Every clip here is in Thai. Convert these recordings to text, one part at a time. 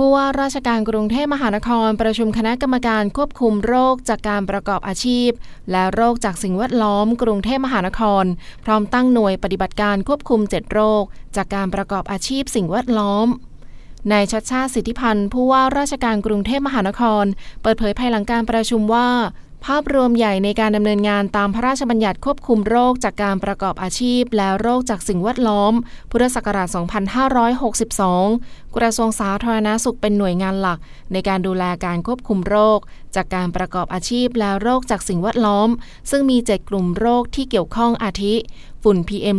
ผู้ว่าราชการกรุงเทพมหานครประชุมคณะกรรมการควบคุมโรคจากการประกอบอาชีพ และโรคจากสิ่งแวดล้อมกรุงเทพมหานคร พร้อมตั้งหน่วยปฏิบัติการควบคุม 7 โรค จากการประกอบอาชีพสิ่งแวดล้อมนายชัดชาติสิทธิพันธ์ผู้ว่าราชการกรุงเทพมหานคร เปิดเผยภายหลังการประชุมว่า ภาพรวมใหญ่ในการดำเนินงานตามพระราชบัญญัติควบคุมโรคจากการประกอบอาชีพ และโรคจากสิ่งแวดล้อม พุทธศักราช 2562 กระทรวงสาธารณาสุขเป็นหน่วยงานหลัก ในการดูแลการควบคุมโรค จากการประกอบอาชีพและโรคจากสิ่งแวดล้อม ซึ่งมี 7 กลุ่มโรคที่เกี่ยวข้องอาทิ ฝุ่น PM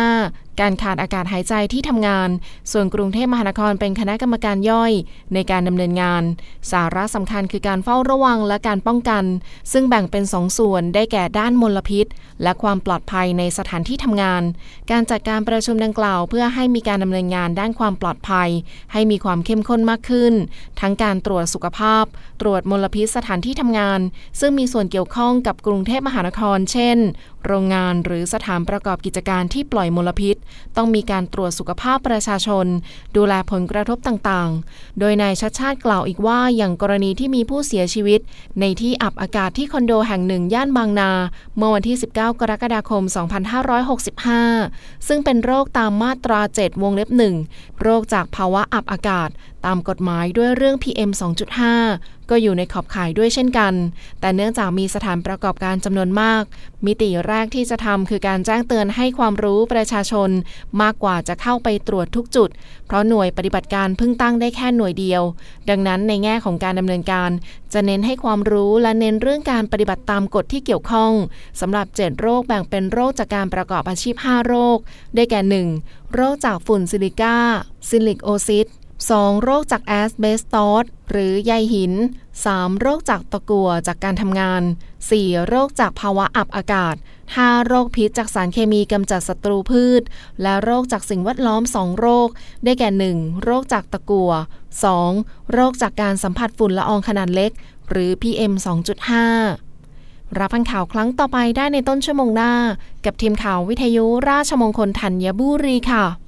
2.5 การขาดอากาศหายใจที่ทำงาน ส่วนกรุงเทพมหานครเป็นคณะกรรมการย่อย ในการดำเนินงาน สาระสำคัญคือการเฝ้าระวังและการป้องกัน ซึ่งแบ่งเป็นสองส่วนได้แก่ด้านมลพิษ และความปลอดภัยในสถานที่ทำงาน การจัดการประชุมดังกล่าว เพื่อให้มีการดำเนินงานด้านความปลอดภัย ให้มีความเข้มข้นมากขึ้น ทั้งการตรวจสุขภาพ ตรวจมลพิษสถานที่ทำงาน ซึ่งมีส่วนเกี่ยวข้องกับกรุงเทพมหานคร เช่น โรงงานหรือสถานประกอบกิจการที่ปล่อยมลพิษ ต้องมีการตรวจสุขภาพประชาชน ดูแลผลกระทบต่างๆ โดยนายชัดชาติกล่าวอีกว่าอย่างกรณีที่มีผู้เสียชีวิต ในที่อับอากาศที่คอนโดแห่งหนึ่งย่านบางนา เมื่อวันที่ 19 กรกฎาคม 2565 ซึ่งเป็นโรคตามมาตรา 7 วงเล็บหนึ่งโรคจากภาวะอับอากาศตามกฎหมายด้วยเรื่อง PM 2.5 ก็อยู่ในขอบข่ายด้วยเช่นกัน แต่เนื่องจากมีสถานประกอบการจำนวนมาก มิติแรกที่จะทำคือการแจ้งเตือนให้ความรู้ประชาชน มากกว่าจะเข้าไปตรวจทุกจุด เพราะหน่วยปฏิบัติการเพิ่งตั้งได้แค่หน่วยเดียว ดังนั้นในแง่ของการดำเนินการ จะเน้นให้ความรู้และเน้นเรื่องการปฏิบัติตามกฎที่เกี่ยวข้องสำหรับ 7 โรคแบ่งเป็นโรคจากการประกอบอาชีพ 5 โรค ได้แก่ 1. โรคจากฝุ่นซิลิก้าซิลิโคสิส 2. โรคจากแอสเบสตอสหรือใยหิน 3. โรคจากตะกั่วจากการทำงาน 4. โรคจากภาวะอับอากาศ 5. โรคพิษจากสารเคมีกำจัดศัตรูพืช และโรคจากสิ่งแวดล้อม 2 โรค ได้แก่ 1. โรคจากตะกั่ว 2. โรคจากการสัมผัสฝุ่นละอองขนาดเล็ก หรือ PM 2.5 รับฟังข่าวครั้งต่อไปได้ในต้นชั่วโมงหน้า กับทีมข่าววิทยุราชมงคลธัญบุรีค่ะ